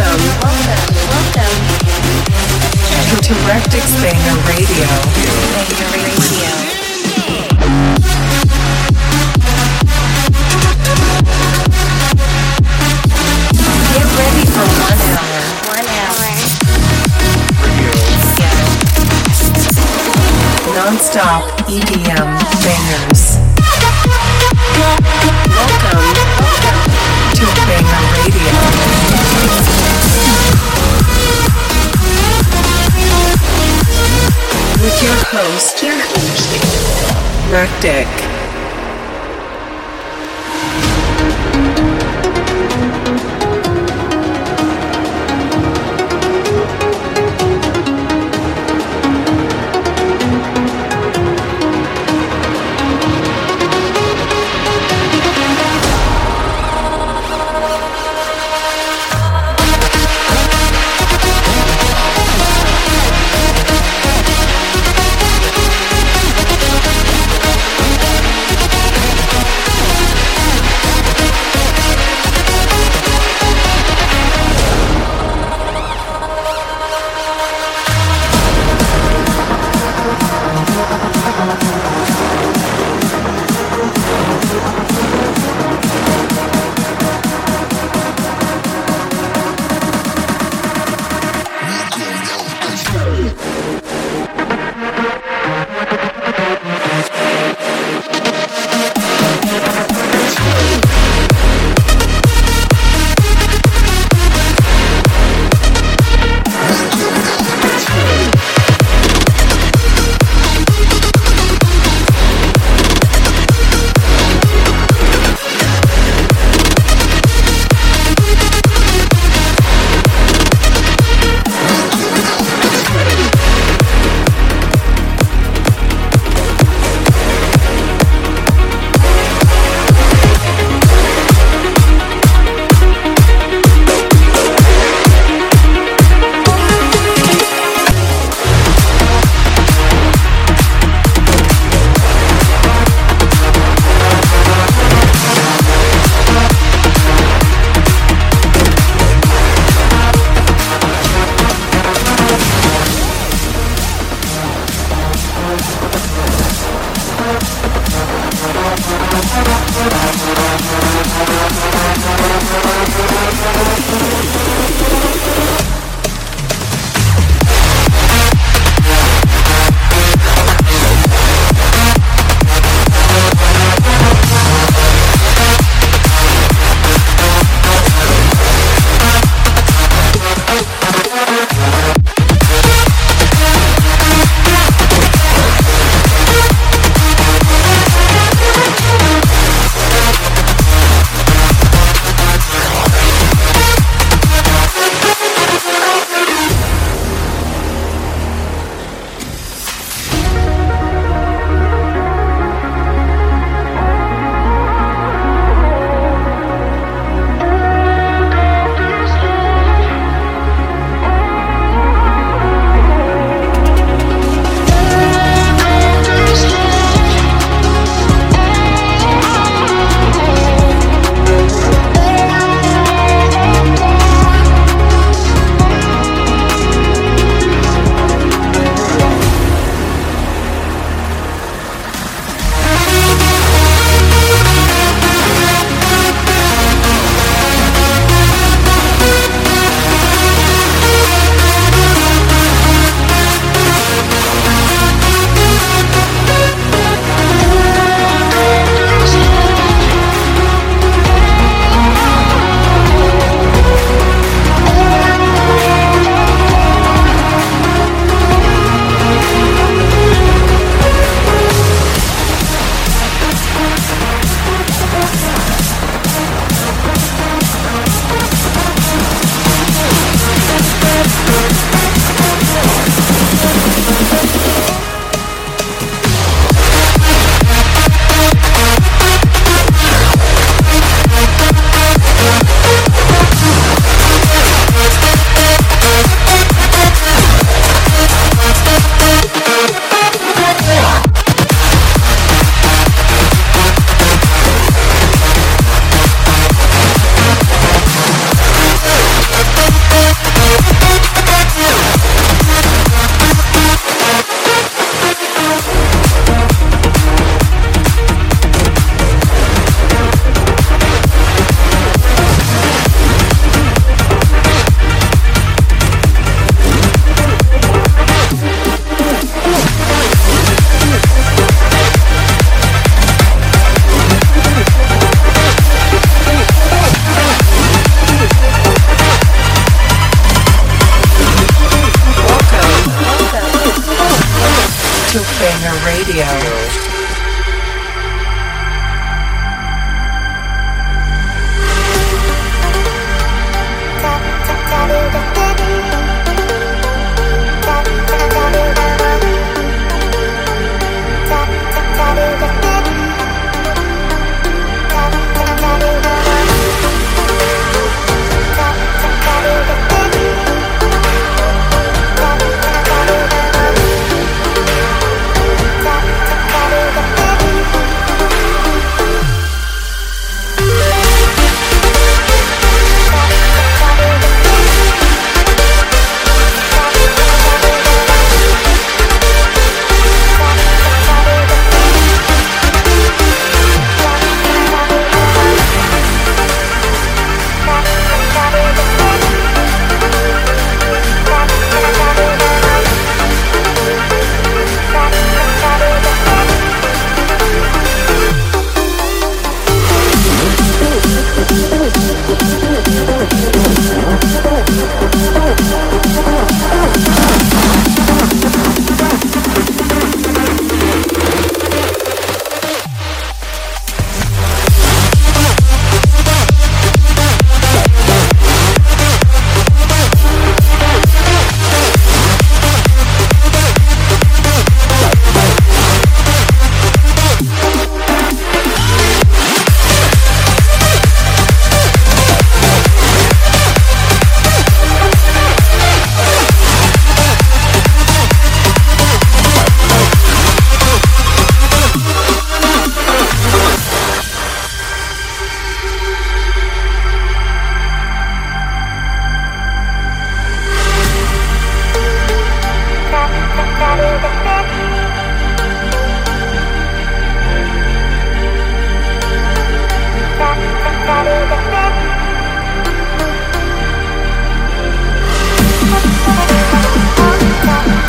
Welcome, welcome, to Rectik's Banger Radio. Radio. Get ready for one hour. One hour. Non-stop EDM bangers. Welcome, welcome to Banger Radio. Your host, your host,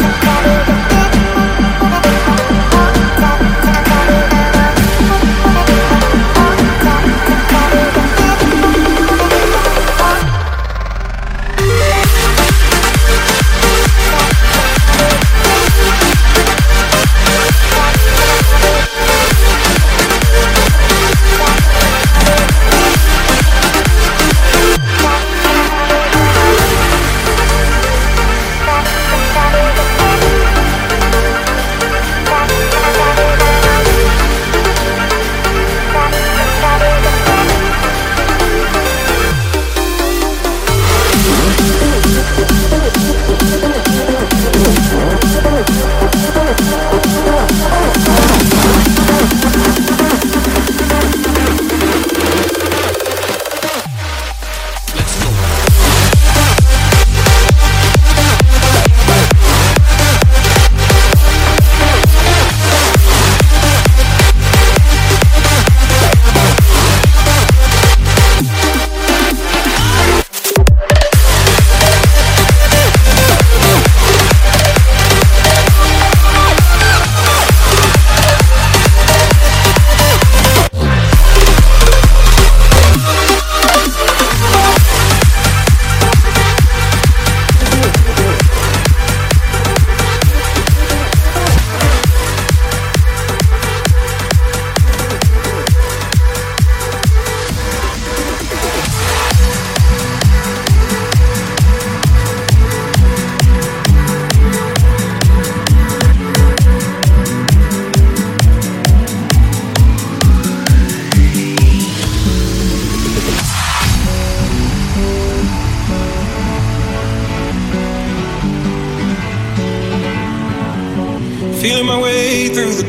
Thank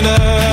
enough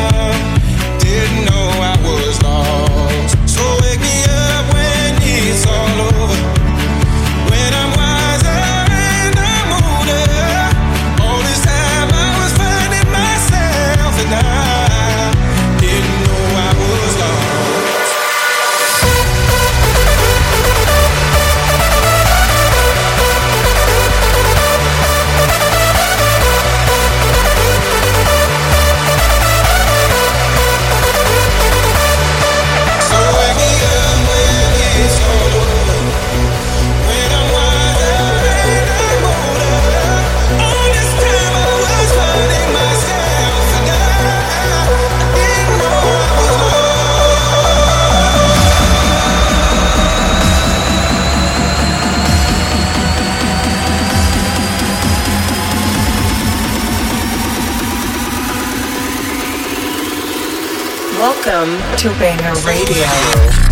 Welcome to Banger Radio.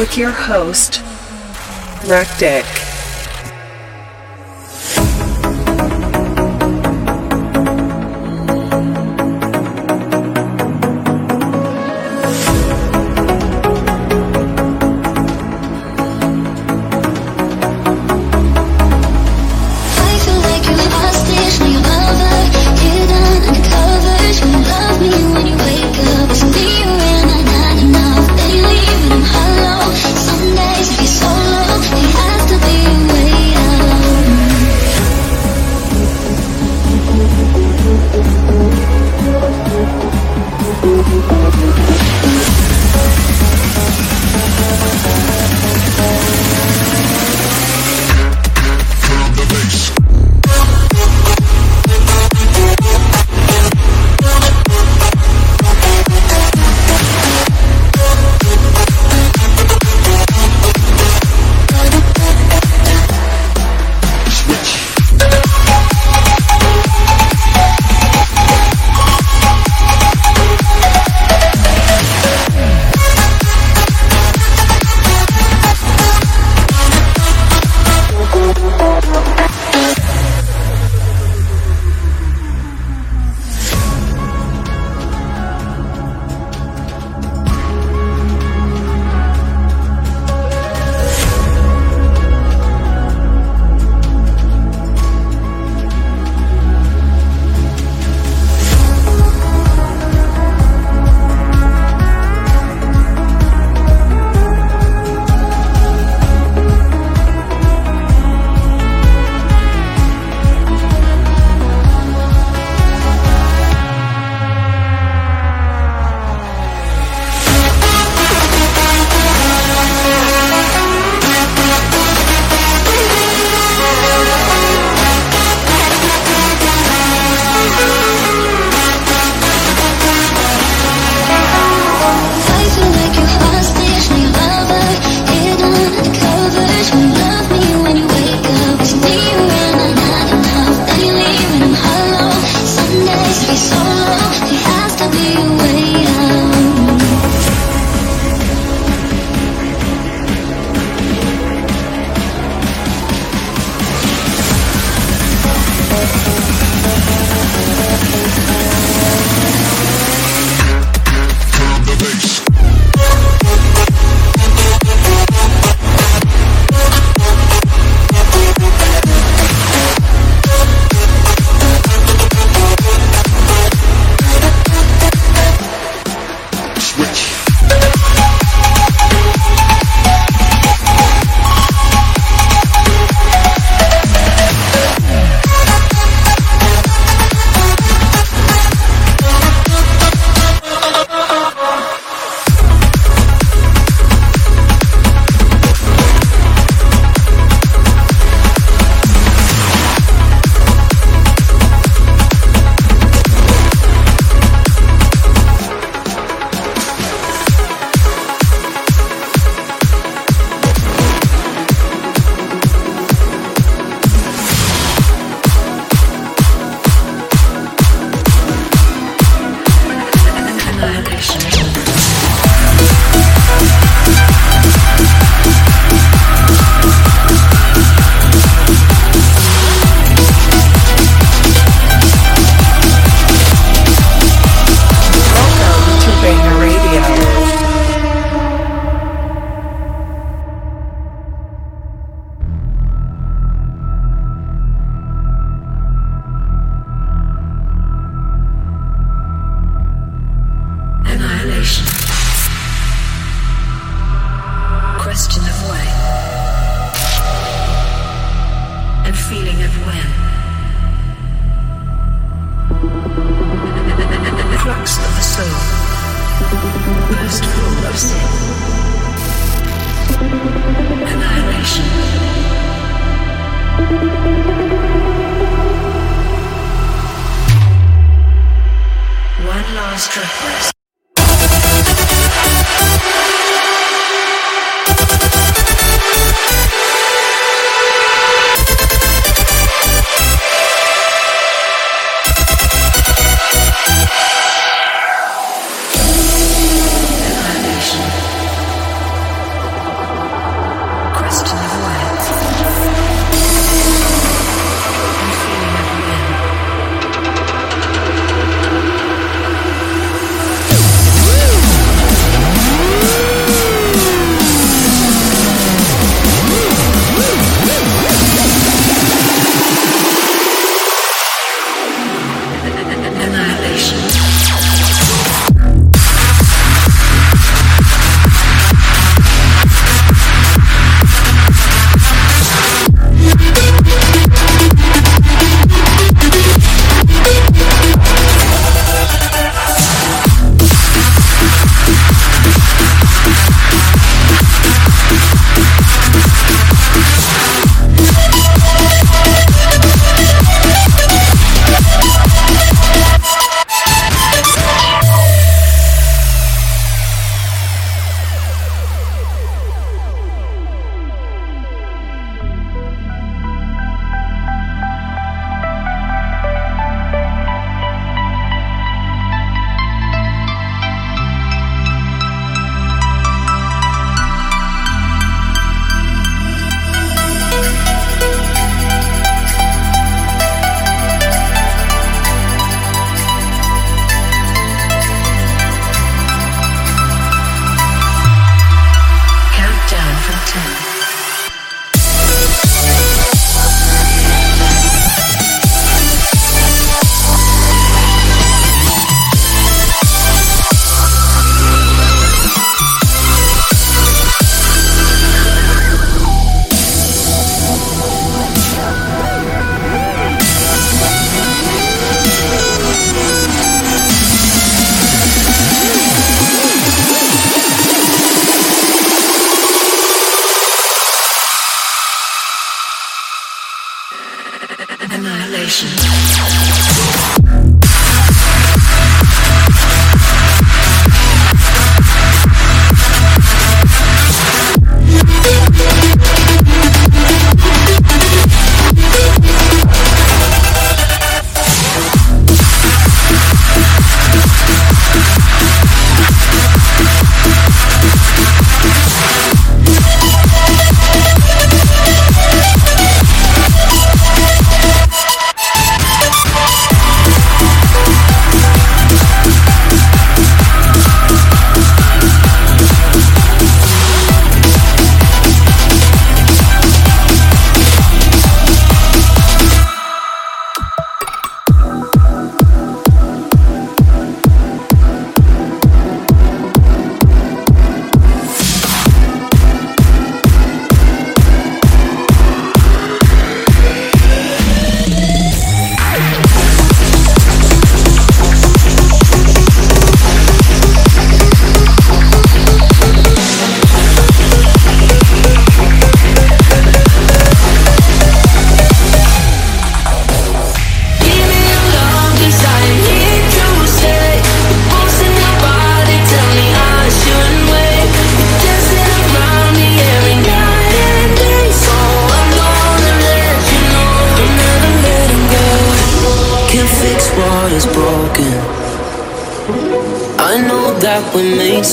With your host, Rectik. Mars Triplets.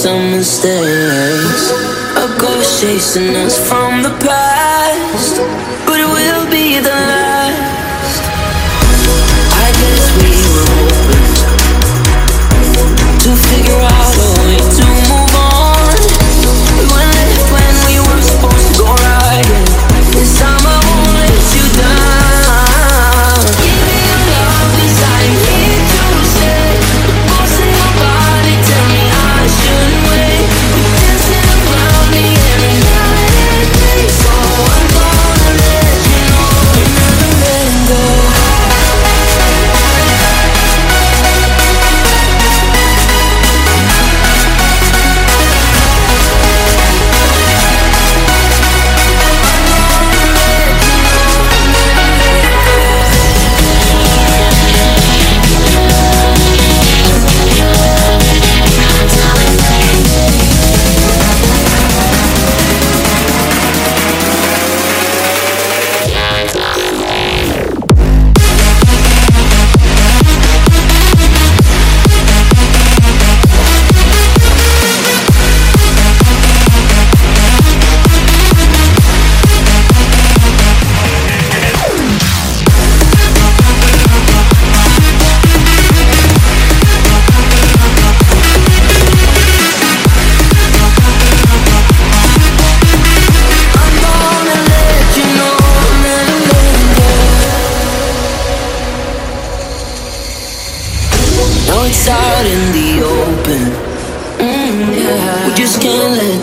some mistakes. A ghost chasing us from the past, but it will be the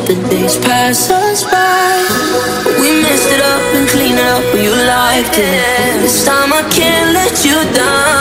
the days pass us by. We messed it up and cleaned it up, but you liked it. This time I can't let you down.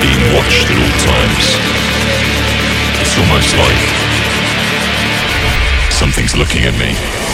Being watched at all times. It's almost like something's looking at me.